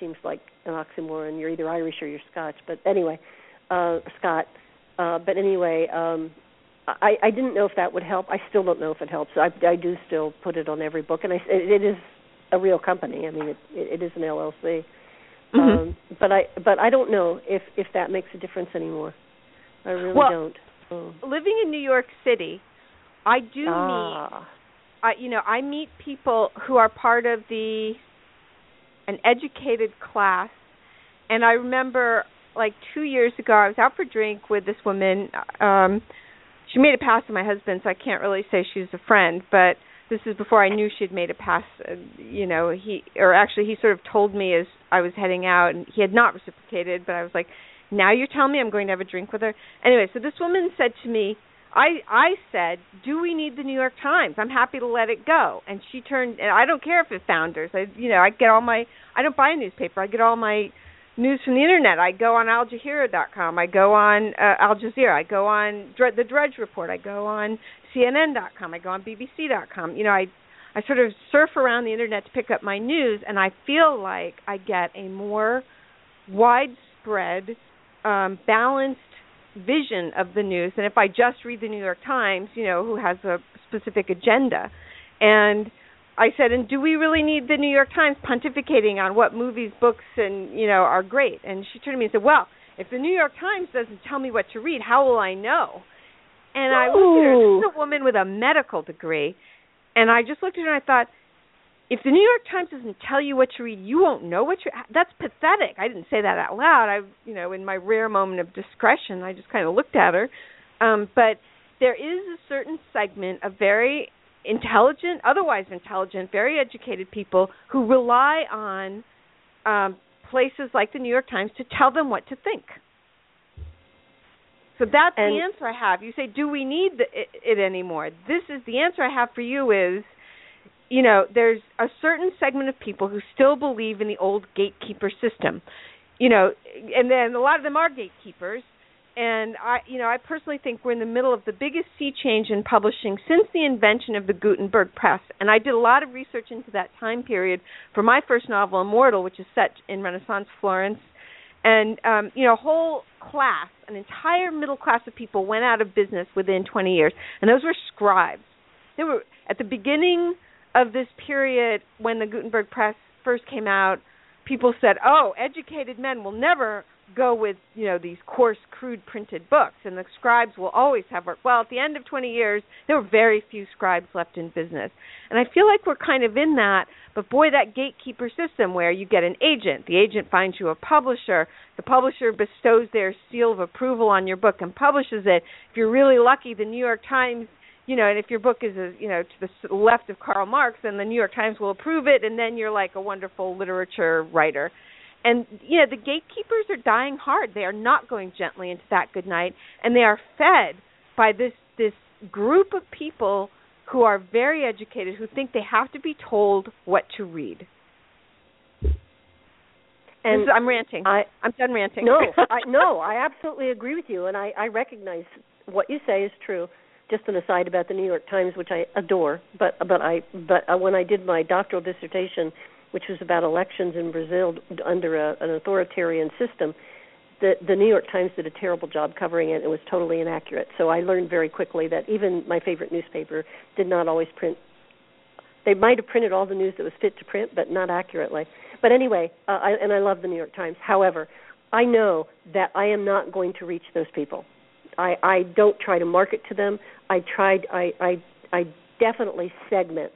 Seems like an oxymoron. You're either Irish or you're Scotch. But anyway, uh, Scott. Uh, but anyway, um, I, I didn't know if that would help. I still don't know if it helps. I, I do still put it on every book, and I, it, it is a real company. I mean, it, it is an LLC. Mm-hmm. Um, but I but I don't know if if that makes a difference anymore. I really well, don't. Oh. Living in New York City, I do ah. meet. I you know I meet people who are part of the an educated class, and I remember like two years ago I was out for drink with this woman. Um, she made a pass past my husband, so I can't really say she's a friend, but this is before I knew she'd made a pass. Uh, you know, he or actually he sort of told me as I was heading out, and he had not reciprocated. But I was like, now you're telling me I'm going to have a drink with her. Anyway, so this woman said to me, I I said, do we need the New York Times? I'm happy to let it go. And she turned, and I don't care if it founders. I you know I get all my I don't buy a newspaper. I get all my news from the internet. I go on AlJazeera.com. I go on uh, Al Jazeera. I go on the Drudge Report. I go on CNN.com. I go on BBC.com. You know, I I sort of surf around the internet to pick up my news, and I feel like I get a more widespread, um, balanced vision of the news than if I just read the New York Times. You know, who has a specific agenda, and I said, and do we really need the New York Times pontificating on what movies, books, and you know are great? And she turned to me and said, well, if the New York Times doesn't tell me what to read, how will I know? And I looked at her. This is a woman with a medical degree, and I just looked at her and I thought, if the New York Times doesn't tell you what to read, you won't know what you. That's pathetic. I didn't say that out loud. I, you know, in my rare moment of discretion, I just kind of looked at her. Um, but there is a certain segment of very intelligent, otherwise intelligent, very educated people who rely on um, places like the New York Times to tell them what to think. So that's and the answer I have. You say, do we need the, it, it anymore? This is the answer I have for you is, you know, there's a certain segment of people who still believe in the old gatekeeper system. You know, and then a lot of them are gatekeepers, and I, you know, I personally think we're in the middle of the biggest sea change in publishing since the invention of the Gutenberg press. And I did a lot of research into that time period for my first novel, Immortal, which is set in Renaissance Florence. And um, you know, a whole class, an entire middle class of people went out of business within 20 years, and those were scribes. They were at the beginning of this period when the Gutenberg press first came out. People said, "Oh, educated men will never go with you know these coarse crude printed books and the scribes will always have work well at the end of 20 years there were very few scribes left in business and i feel like we're kind of in that but boy that gatekeeper system where you get an agent the agent finds you a publisher the publisher bestows their seal of approval on your book and publishes it if you're really lucky the new york times you know, and if your book is, a, you know, to the left of Karl Marx, then the New York Times will approve it, and then you're like a wonderful literature writer and you know the gatekeepers are dying hard they are not going gently into that good night and they are fed by this this group of people who are very educated who think they have to be told what to read and I'm ranting. I, I'm done ranting. No, <laughs> I, no, I absolutely agree with you, and I, I recognize what you say is true. Just an aside about the New York Times, which I adore, but but I but uh, when I did my doctoral dissertation which was about elections in Brazil under a, an authoritarian system, the the New York Times did a terrible job covering it. It was totally inaccurate. So I learned very quickly that even my favorite newspaper did not always print. They might have printed all the news that was fit to print, but not accurately. But anyway, uh, I, and I love the New York Times. However, I know that I am not going to reach those people. I I don't try to market to them. I tried. I I I definitely segment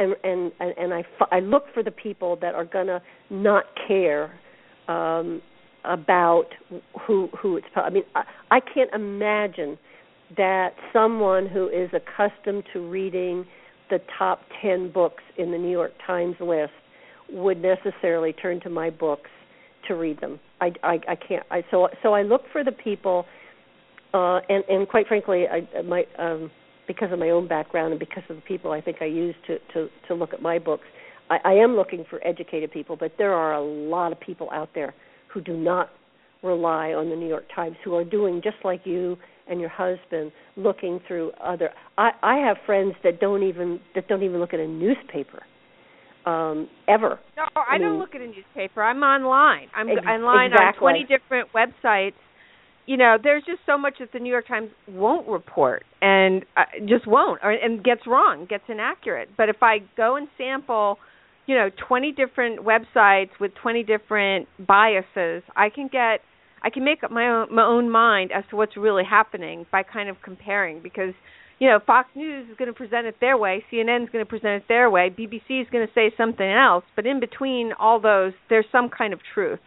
and and and I I look for the people that are gonna not care um, about who who it's. I mean, I, I can't imagine that someone who is accustomed to reading the top ten books in the New York Times list would necessarily turn to my books to read them. I I, I can't. I so so I look for the people, uh, and and quite frankly, I my um, because of my own background and because of the people I think I use to to to look at my books. I, I am looking for educated people, but there are a lot of people out there who do not rely on the New York Times, who are doing just like you and your husband, looking through other. I, I have friends that don't even that don't even look at a newspaper um ever. No, I, I mean, don't look at a newspaper. I'm online. I'm ex- online exactly. on 20 different websites you know, there's just so much that the New York Times won't report and uh, just won't, or, and gets wrong, gets inaccurate. But if I go and sample, you know, 20 different websites with 20 different biases, I can get, I can make up my own my own mind as to what's really happening by kind of comparing because. You know, Fox News is going to present it their way, CNN is going to present it their way, BBC is going to say something else, but in between all those, there's some kind of truth.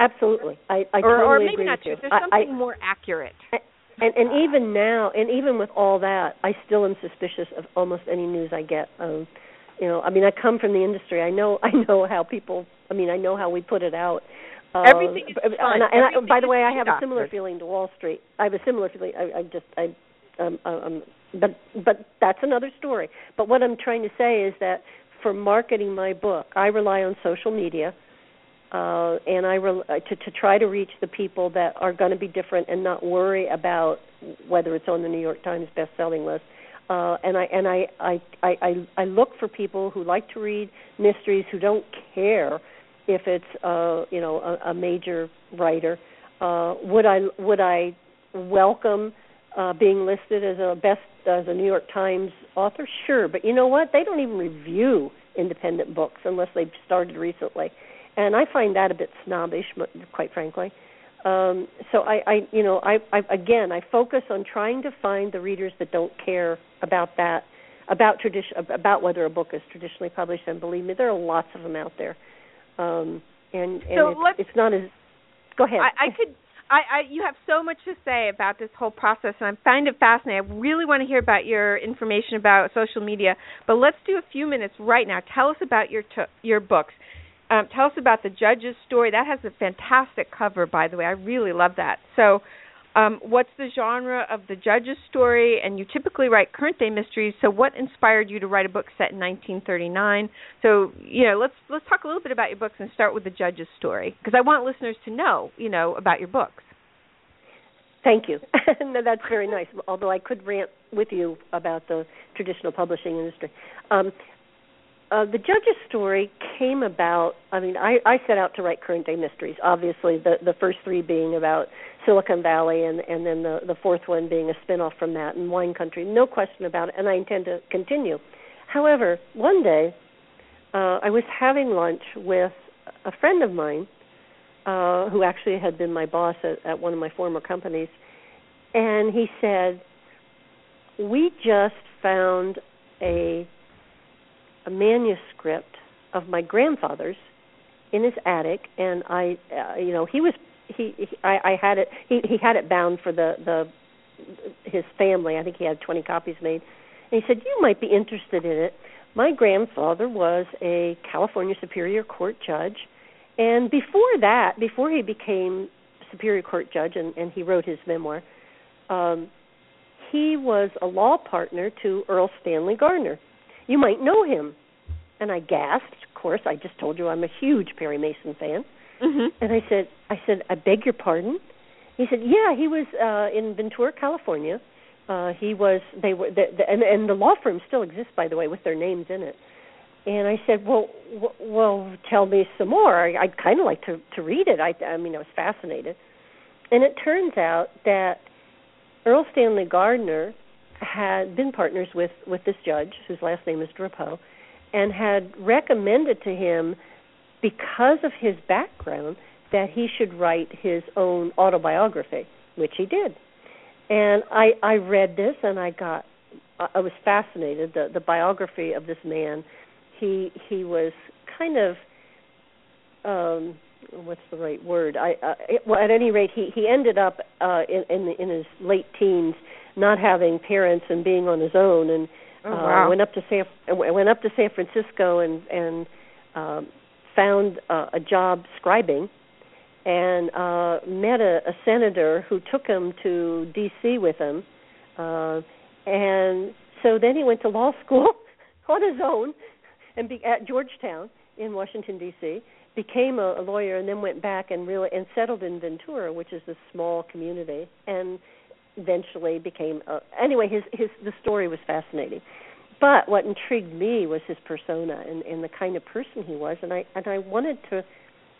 Absolutely, I, I or, totally or maybe agree not with true. There's something I, more accurate. And and even now, and even with all that, I still am suspicious of almost any news I get. Um, you know, I mean, I come from the industry. I know, <laughs> I know how people. I mean, I know how we put it out. Uh, Everything is fun. And, I, and I, by the way, I have a similar feeling to Wall Street. I have a similar feeling. I, I just, I, um, um, but but that's another story. But what I'm trying to say is that for marketing my book, I rely on social media uh, and I re- uh, to to try to reach the people that are going to be different and not worry about whether it's on the New York Times best-selling list. Uh, and I and I, I I I look for people who like to read mysteries who don't care if it's uh, you know a, a major writer. Uh, would I would I welcome uh, being listed as a best as a New York Times author? Sure, but you know what? They don't even review independent books unless they've started recently and I find that a bit snobbish, quite frankly. Um, so I, I, you know, I, I again, I focus on trying to find the readers that don't care about that, about tradition, about whether a book is traditionally published. And believe me, there are lots of them out there. Um, and and so it's, it's not as. Go ahead. I, I could. I, I you have so much to say about this whole process, and I find it fascinating. I really want to hear about your information about social media, but let's do a few minutes right now. Tell us about your t- your books. Um, tell us about the judge's story. That has a fantastic cover, by the way. I really love that. So, um, what's the genre of the judge's story? And you typically write current day mysteries. So, what inspired you to write a book set in 1939? So, you know, let's let's talk a little bit about your books and start with the judge's story because I want listeners to know, you know, about your books. Thank you. <laughs> That's very nice. Although I could rant with you about the traditional publishing industry. Um, uh, the judge's story came about. I mean, I, I set out to write current day mysteries. Obviously, the the first three being about Silicon Valley, and and then the the fourth one being a spinoff from that, and wine country. No question about it, and I intend to continue. However, one day, uh, I was having lunch with a friend of mine, uh, who actually had been my boss at, at one of my former companies, and he said, "We just found a a manuscript of my grandfather's in his attic, and I, uh, you know, he was he, he I, I had it he he had it bound for the the his family. I think he had 20 copies made. And he said, "You might be interested in it." My grandfather was a California Superior Court judge, and before that, before he became Superior Court judge and, and he wrote his memoir, um, he was a law partner to Erle Stanley Gardner. You might know him. And I gasped. Of course, I just told you I'm a huge Perry Mason fan. Mm-hmm. And I said, I said, I beg your pardon. He said, Yeah, he was uh in Ventura, California. Uh he was they were the, the, and and the law firm still exists by the way with their names in it. And I said, "Well, w- well, tell me some more. I, I'd kind of like to to read it. I I mean, I was fascinated." And it turns out that Erle Stanley Gardner had been partners with with this judge whose last name is Drapeau and had recommended to him because of his background that he should write his own autobiography, which he did. And I I read this and I got I was fascinated the the biography of this man. He he was kind of um what's the right word? I it, well at any rate he he ended up uh in in, in his late teens not having parents and being on his own and oh, uh went up to San went up to San Francisco and and um found uh, a job scribing and uh met a, a senator who took him to DC with him uh and so then he went to law <laughs> school on his own and be at Georgetown in Washington D.C. became a, a lawyer and then went back and really and settled in Ventura which is a small community and eventually became a, anyway his his the story was fascinating but what intrigued me was his persona and, and the kind of person he was and I and I wanted to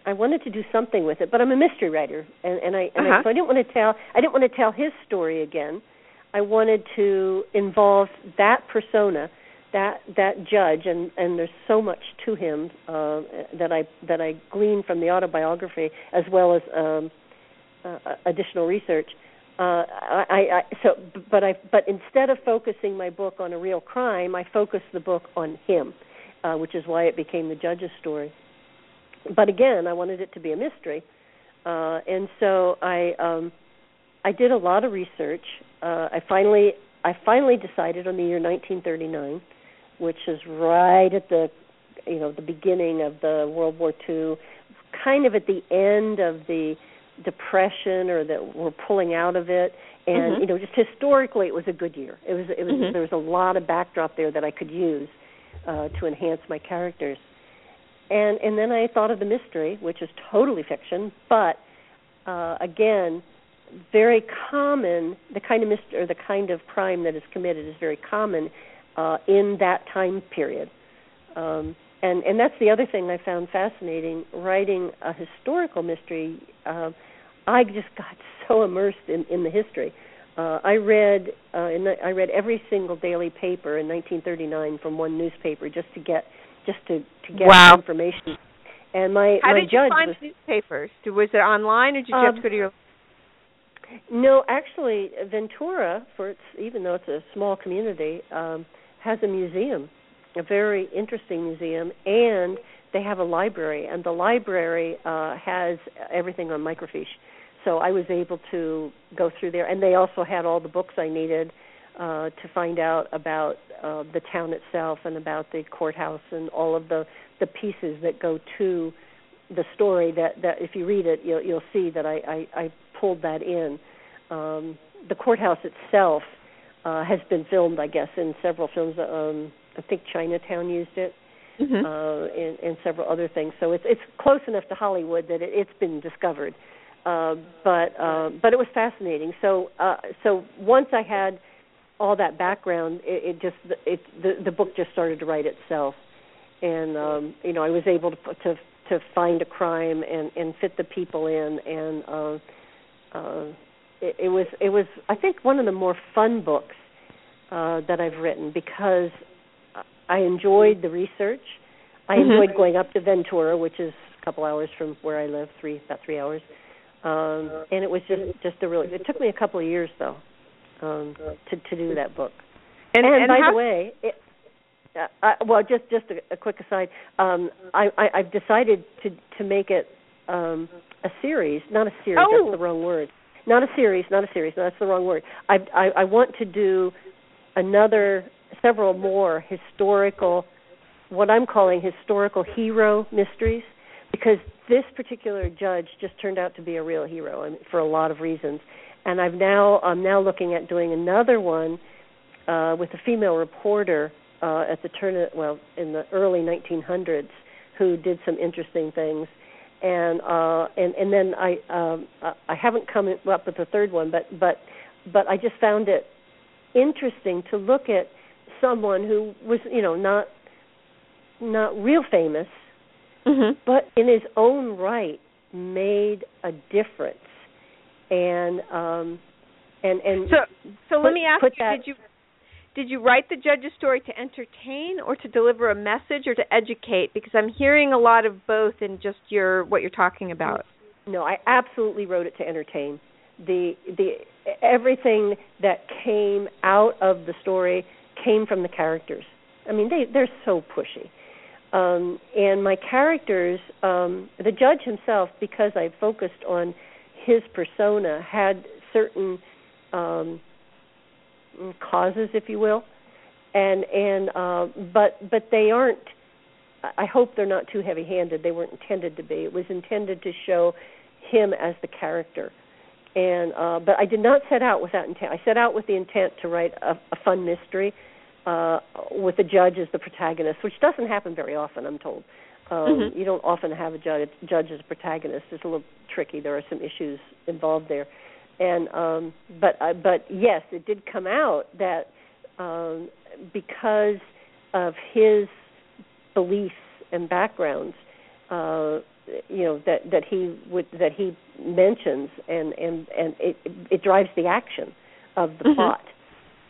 I wanted to do something with it, but I'm a mystery writer, and, and I and Uh-huh. I, so I didn't want to tell I didn't want to tell his story again. I wanted to involve that persona, that that judge, and and there's so much to him uh, that I that I gleaned from the autobiography as well as um, uh, additional research. Uh, I, I so but I but instead of focusing my book on a real crime, I focused the book on him, uh, which is why it became the judge's story but again, I wanted it to be a mystery, uh, and so I um, I did a lot of research. Uh, I finally I finally decided on the year 1939, which is right at the you know the beginning of the World War II, kind of at the end of the depression or that we're pulling out of it and Mhm. you know just historically it was a good year it was it was Mhm. there was a lot of backdrop there that I could use uh to enhance my characters and and then I thought of the mystery, which is totally fiction, but uh, again, very common. The kind of mystery or the kind of crime that is committed is very common uh, in that time period. Um, and and that's the other thing I found fascinating. Writing a historical mystery, uh, I just got <laughs> so immersed in in the history. Uh, I read uh, in the, I read every single daily paper in 1939 from one newspaper just to get just to to get Wow. information. And my How my did you find was newspapers? Was it online, or did you Um, have to go to your? no, actually Ventura, for its even though it's a small community, um, has a museum, a very interesting museum, and they have a library, and the library uh, has everything on microfiche. So I was able to go through there, and they also had all the books I needed uh, to find out about uh, the town itself and about the courthouse and all of the the pieces that go to the story. That that if you read it, you'll you'll see that I I, I pulled that in. Um, the courthouse itself uh, has been filmed, I guess, in several films. Um, I think Chinatown used it, Mhm. uh, and, and several other things. So it's it's close enough to Hollywood that it, it's been discovered. uh, but uh, but it was fascinating. So uh, so once I had all that background, it, it just it the the book just started to write itself, and um, you know I was able to to to find a crime and and fit the people in, and uh, uh, it, it was it was I think one of the more fun books uh, that I've written because I enjoyed the research. I mm-hmm. enjoyed going up to Ventura, which is a couple hours from where I live, three about three hours. Um, and it was just just a really. It took me a couple of years though um, to to do that book. And, and, and by how, the way, it, uh, I, well, just just a, a quick aside. Um, I, I I've decided to to make it um, a series, not a series. Oh. That's the wrong word. Not a series, not a series. No, that's the wrong word. I I, I want to do another, several more historical, what I'm calling historical hero mysteries, because this particular judge just turned out to be a real hero for a lot of reasons. And I've now I'm now looking at doing another one uh, with a female reporter uh, at the turn of well in the early 1900s who did some interesting things. And uh, and and then I um, I haven't come up with a third one, but but but I just found it interesting to look at someone who was you know not not real famous mm-hmm. but in his own right made a difference. And um and and so so put, let me ask you that, did you did you write the judge's story to entertain or to deliver a message or to educate? Because i'm hearing a lot of both in just your what you're talking about. No i absolutely wrote it to entertain. The the everything that came out of the story came from the characters i mean they they're so pushy um, and my characters, um, the judge himself, because I focused on his persona, had certain um, causes, if you will, and and uh, but but they aren't. I hope they're not too heavy-handed. They weren't intended to be. It was intended to show him as the character, and uh, but I did not set out with that intent. I set out with the intent to write a, a fun mystery uh, with the judge as the protagonist, which doesn't happen very often, I'm told. Um, mm-hmm. You don't often have a judge, judge as a protagonist. It's a little tricky. There are some issues involved there, and um, but uh, but yes, it did come out that um, because of his beliefs and backgrounds, uh, you know that that he would that he mentions, and and and it it drives the action of the mm-hmm. plot.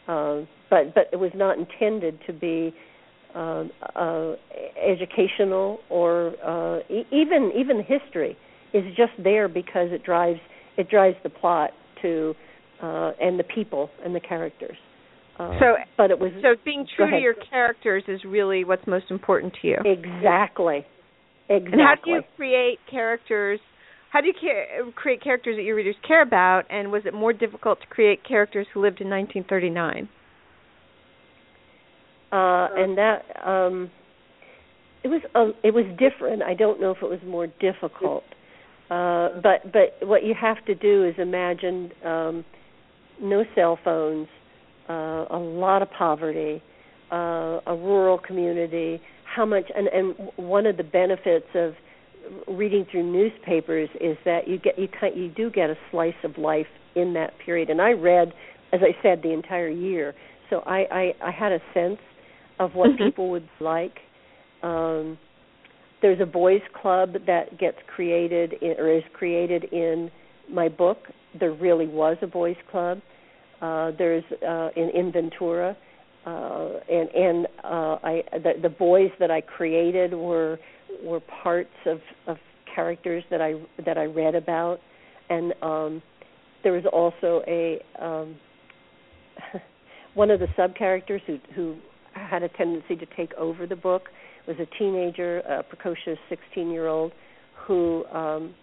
Uh, but but it was not intended to be uh, uh, educational or uh, e- even even history is just there because it drives it drives the plot to uh, and the people and the characters. Uh, so, but it was so being true to your characters is really what's most important to you. Exactly. Exactly. And how do you create characters? How do you ca- create characters that your readers care about? And was it more difficult to create characters who lived in 1939? uh, and that um, it was uh, it was different. I don't know if it was more difficult, uh, but but what you have to do is imagine um, no cell phones, uh, a lot of poverty, uh, a rural community. How much and and one of the benefits of reading through newspapers is that you get you kind you do get a slice of life in that period. And I read, as I said, the entire year, so I I, I had a sense of what mm-hmm. people would like. Um, there's a boys club that gets created in, or is created in my book. There really was a boys club. Uh, there's uh, in, in Ventura, uh, and and uh, I the, the boys that I created were were parts of, of characters that I that I read about, and um, there was also a um, <laughs> one of the sub characters who who had a tendency to take over the book was a teenager, a precocious 16 year old who um,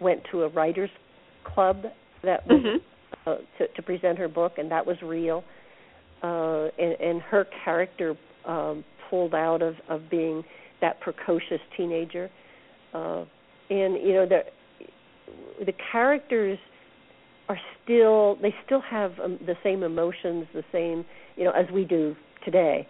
went to a writers club that was mm-hmm. uh, to, to present her book, and that was real. Uh, and, and her character um, pulled out of, of being that precocious teenager. Uh, and you know the the characters are still they still have um, the same emotions, the same you know as we do today.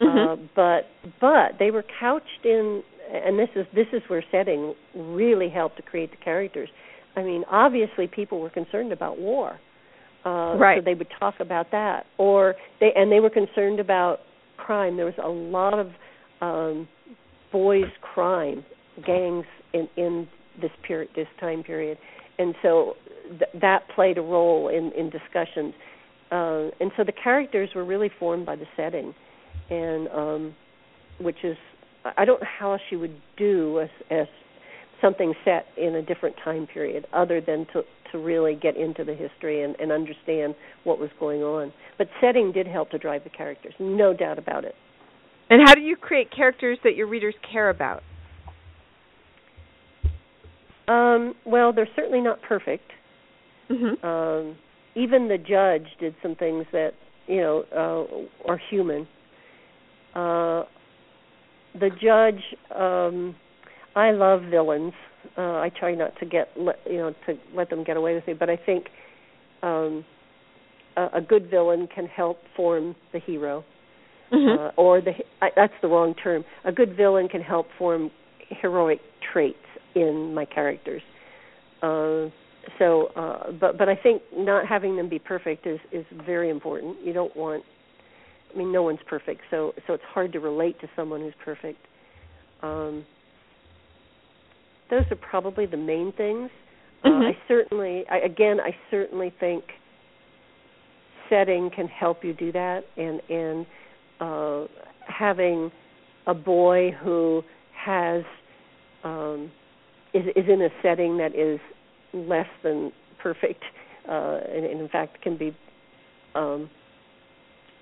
Mm-hmm. Uh, but but they were couched in, and this is this is where setting really helped to create the characters. I mean, obviously people were concerned about war. Uh right. so they would talk about that or they and they were concerned about crime. There was a lot of um boys crime gangs in in this period this time period. And so th- that played a role in in discussions. Uh and so the characters were really formed by the setting and um which is I don't know how you would do as as something set in a different time period other than to to really get into the history and, and understand what was going on. But setting did help to drive the characters, no doubt about it. And how do you create characters that your readers care about? Um, well, they're certainly not perfect. Mm-hmm. Um, even the judge did some things that you know uh, are human. Uh, the judge, um, I love villains. Uh, I try not to get let, you know to let them get away with it, but I think um, a, a good villain can help form the hero, Mm-hmm. uh, or the I, that's the wrong term. A good villain can help form heroic traits in my characters. Uh, so, uh, but but I think not having them be perfect is is very important. You don't want. I mean, no one's perfect, so so it's hard to relate to someone who's perfect. Um, those are probably the main things. Mhm. Uh, I certainly, I, again, I certainly think setting can help you do that, and and uh, having a boy who has um, is is in a setting that is less than perfect, uh, and, and in fact can be, um,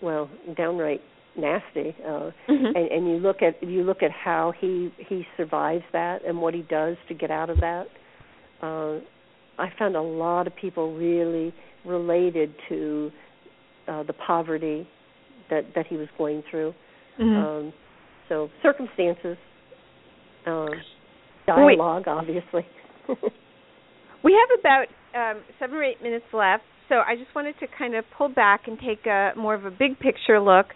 well, downright nasty. Uh, Mhm. and, and you look at you look at how he he survives that and what he does to get out of that. Uh, I found a lot of people really related to uh, the poverty that that he was going through. Mhm. Um, so circumstances, um, Wait. dialogue, obviously. <laughs> We have about um, seven or eight minutes left, so I just wanted to kind of pull back and take a more of a big picture look.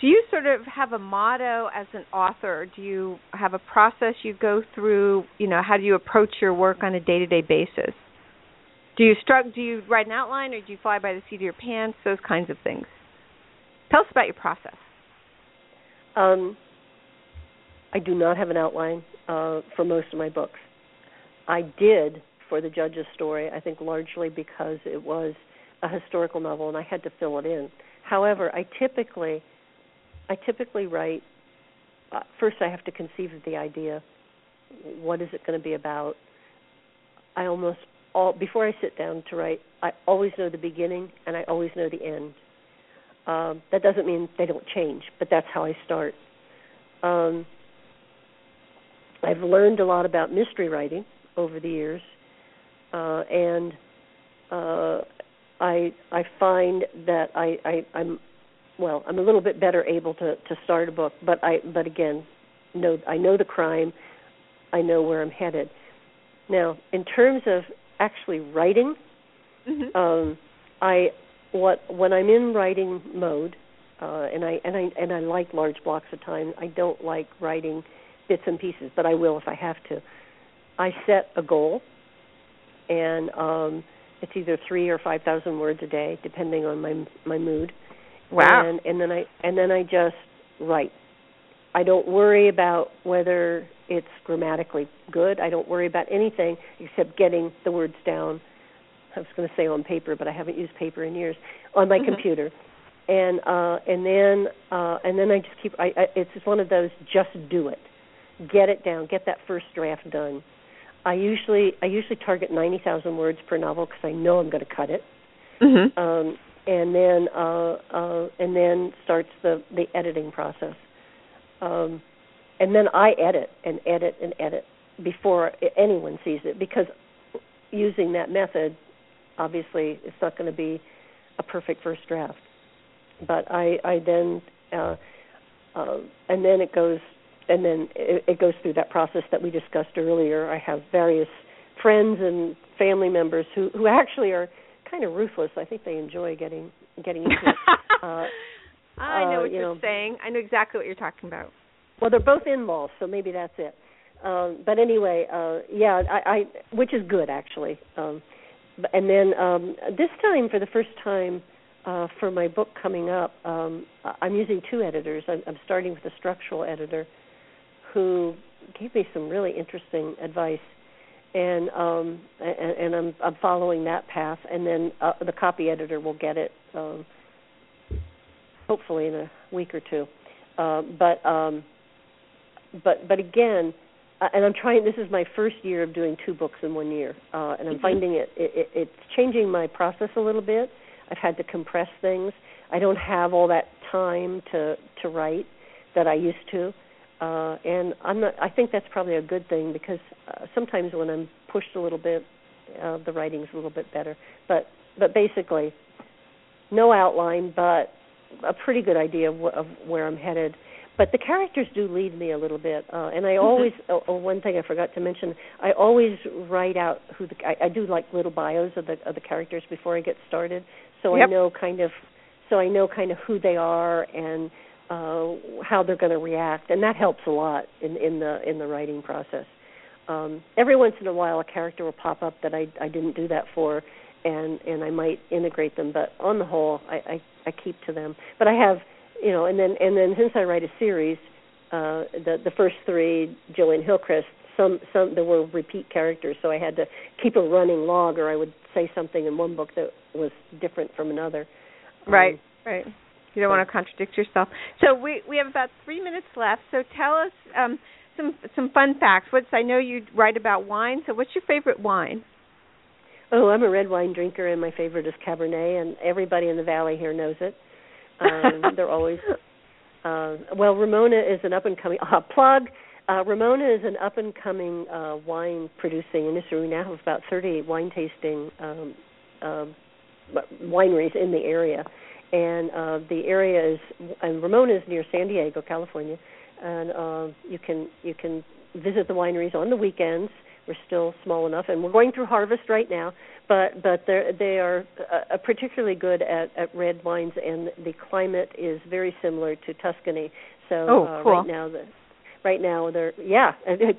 Do you sort of have a motto as an author? Do you have a process you go through? You know, how do you approach your work on a day-to-day basis? Do you struggle? Do you write an outline, or do you fly by the seat of your pants? Those kinds of things. Tell us about your process. Um, I do not have an outline uh, for most of my books. I did for the judge's story, I think largely because it was a historical novel and I had to fill it in. However, I typically I typically write uh, first I have to conceive of the idea. What is it going to be about? I almost all before I sit down to write, I always know the beginning and I always know the end. Um, that doesn't mean they don't change, but that's how I start. Um, I've learned a lot about mystery writing over the years, uh, and uh, I I find that I, I I'm well I'm a little bit better able to to start a book, but I but again know I know the crime, I know where I'm headed. Now, in terms of actually writing, Mm-hmm. um, I what when I'm in writing mode, uh, and I and I and I like large blocks of time. I don't like writing bits and pieces, but I will if I have to. I set a goal, and um, it's either three or five thousand words a day, depending on my my mood. Wow. And and then I and then I just write. I don't worry about whether it's grammatically good. I don't worry about anything except getting the words down. I was going to say on paper, but I haven't used paper in years on my Mhm. computer. And uh and then uh and then I just keep I, I it's just one of those just do it. Get it down, get that first draft done. I usually I usually target 90,000 words per novel because I know I'm going to cut it Mm-hmm. um, and then uh, uh, and then starts the the editing process. Um, and then I edit and edit and edit before anyone sees it because using that method, obviously, it's not going to be a perfect first draft. But I I then uh, uh, and then it goes and then it, it goes through that process that we discussed earlier. I have various friends and family members who who actually are kind of ruthless. I think they enjoy getting getting into it. <laughs> Uh, I know uh, what you you're know, saying. I know exactly what you're talking about. well, they're both in-laws, so maybe that's it. Um, but anyway, uh, yeah, I, I which is good actually. Um, and then um, this time, for the first time, uh, for my book coming up, um, I'm using two editors. I'm, I'm starting with a structural editor who gave me some really interesting advice, and um, and, and I'm I'm following that path. And then uh, the copy editor will get it um, hopefully in a week or two. Uh, but um, but but again, uh, and I'm trying. This is my first year of doing two books in one year, uh, and I'm mm-hmm. finding it, it, it it's changing my process a little bit. I've had to compress things. I don't have all that time to to write that I used to, uh, and I'm not. I think that's probably a good thing because uh, sometimes when I'm pushed a little bit, uh, the writing's a little bit better. But but basically, no outline, but a pretty good idea of, of where I'm headed but the characters do lead me a little bit uh and i mm-hmm. always oh, oh, one thing i forgot to mention i always write out who the I, I do like little bios of the of the characters before i get started so yep. i know kind of so i know kind of who they are and uh how they're going to react and that helps a lot in in the in the writing process um every once in a while a character will pop up that i i didn't do that for and and i might integrate them but on the whole i i, I keep to them but i have you know, and then and then since I write a series, uh, the the first three, Jillian Hillcrest, some some there were repeat characters, so I had to keep a running log, or I would say something in one book that was different from another. Right, um, right. You don't so. want to contradict yourself. So we we have about three minutes left. So tell us um, some some fun facts. What's I know you write about wine. So what's your favorite wine? Oh, I'm a red wine drinker, and my favorite is Cabernet, and everybody in the valley here knows it. Um, <laughs> they're always uh, well. Ramona is an up and coming <laughs> uh, plug. Uh, Ramona is an up and coming uh, wine producing industry. We now have about 30 wine tasting um, uh, wineries in the area, and uh, the area is and Ramona is near San Diego, California, and uh, you can you can visit the wineries on the weekends. We're still small enough, and we're going through harvest right now but but they they are uh, particularly good at at red wines, and the climate is very similar to Tuscany. So oh, uh, cool. right now the right now they're yeah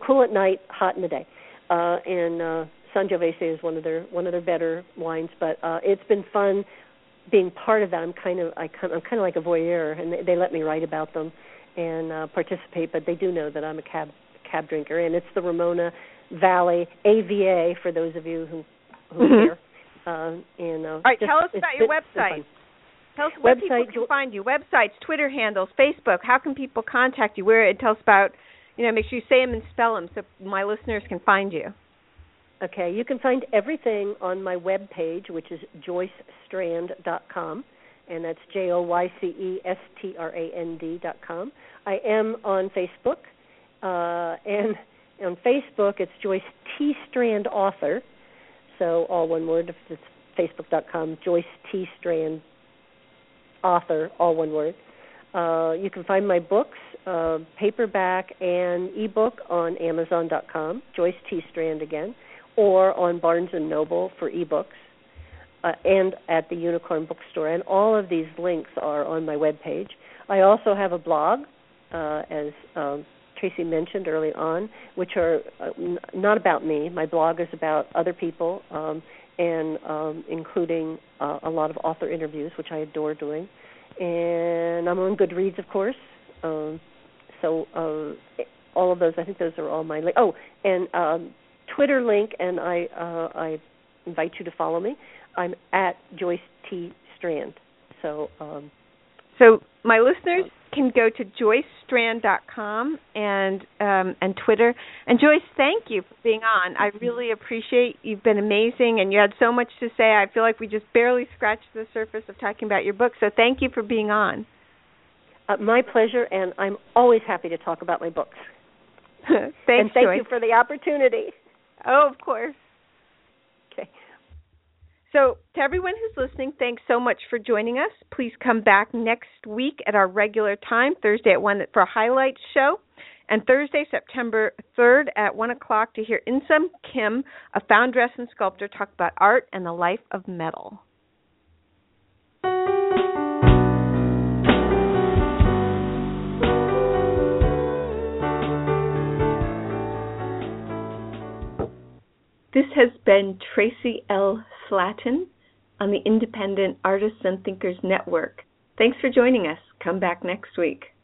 cool at night, hot in the day, uh, and uh, Sangiovese is one of their one of their better wines. But uh, it's been fun being part of that. I'm kind of I I'm kind of like a voyeur, and they, they let me write about them and uh, participate. But they do know that I'm a cab cab drinker, and it's the Ramona Valley AVA for those of you who mm-hmm. Uh, and, uh, All right, just, tell us about your website. Tell us where people can find you. Websites, Twitter handles, Facebook. How can people contact you? Where? Tell us about. You know, make sure you say them and spell them so my listeners can find you. Okay, you can find everything on my web page, which is joycestrand.com, and that's J O Y C E S T R A N D.com. I am on Facebook, uh, and on Facebook it's Joyce T. Strand Author, so all one word. It's facebook.com, Joyce T. Strand, author, all one word. Uh, you can find my books, uh, paperback and ebook, on Amazon.com, Joyce T. Strand again, or on Barnes and Noble for ebooks, uh, and at the Unicorn Bookstore. And all of these links are on my webpage. I also have a blog, uh, as um, Traci mentioned early on, which are uh, n- not about me. My blog is about other people, um, and um, including uh, a lot of author interviews, which I adore doing. And I'm on Goodreads, of course. Um, so uh, all of those, I think those are all my. Li- oh, and um, Twitter link, and I uh, I invite you to follow me. I'm at Joyce T Strand. So. Um, so my listeners can go to joycestrand.com and um, and Twitter. And Joyce, thank you for being on. I really appreciate you've been amazing, and you had so much to say. I feel like we just barely scratched the surface of talking about your book. So thank you for being on. Uh, my pleasure, and I'm always happy to talk about my books. <laughs> Thanks, and thank Joyce. you for the opportunity. Oh, of course. Okay. So, to everyone who's listening, thanks so much for joining us. Please come back next week at our regular time, Thursday at 1 for a highlights show, and Thursday, September 3rd at 1 o'clock to hear Insum Kim, a foundress and sculptor, talk about art and the life of metal. This has been Traci L. Slatton on the Independent Artists and Thinkers Network. Thanks for joining us. Come back next week.